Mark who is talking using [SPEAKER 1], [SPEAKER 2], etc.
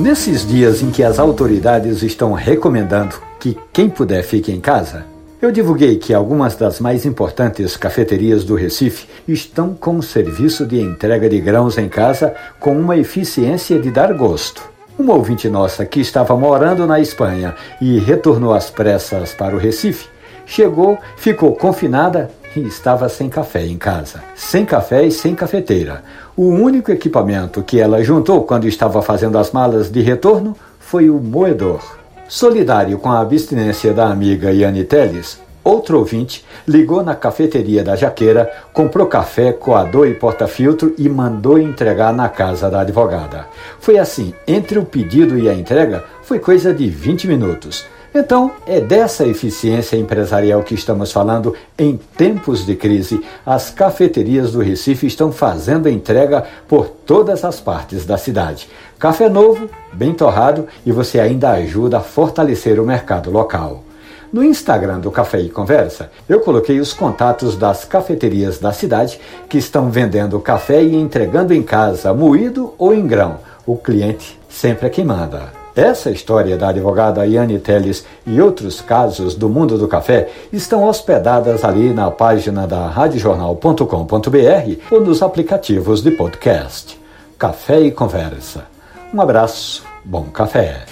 [SPEAKER 1] Nesses dias em que as autoridades estão recomendando que quem puder fique em casa, eu divulguei que algumas das mais importantes cafeterias do Recife estão com um serviço de entrega de grãos em casa com uma eficiência de dar gosto. Uma ouvinte nossa que estava morando na Espanha e retornou às pressas para o Recife, chegou, ficou confinada e estava sem café em casa. Sem café e sem cafeteira. O único equipamento que ela juntou quando estava fazendo as malas de retorno foi o moedor. Solidário com a abstinência da amiga Yane Teles, outro ouvinte ligou na cafeteria da Jaqueira, comprou café, coador e porta-filtro e mandou entregar na casa da advogada. Foi assim, entre o pedido e a entrega, foi coisa de 20 minutos. Então, é dessa eficiência empresarial que estamos falando em tempos de crise. As cafeterias do Recife estão fazendo entrega por todas as partes da cidade. Café novo, bem torrado e você ainda ajuda a fortalecer o mercado local. No Instagram do Café e Conversa, eu coloquei os contatos das cafeterias da cidade que estão vendendo café e entregando em casa, moído ou em grão. O cliente sempre é quem manda. Essa história da advogada Yane Teles e outros casos do mundo do café estão hospedadas ali na página da radiojornal.com.br ou nos aplicativos de podcast. Café e Conversa. Um abraço, bom café.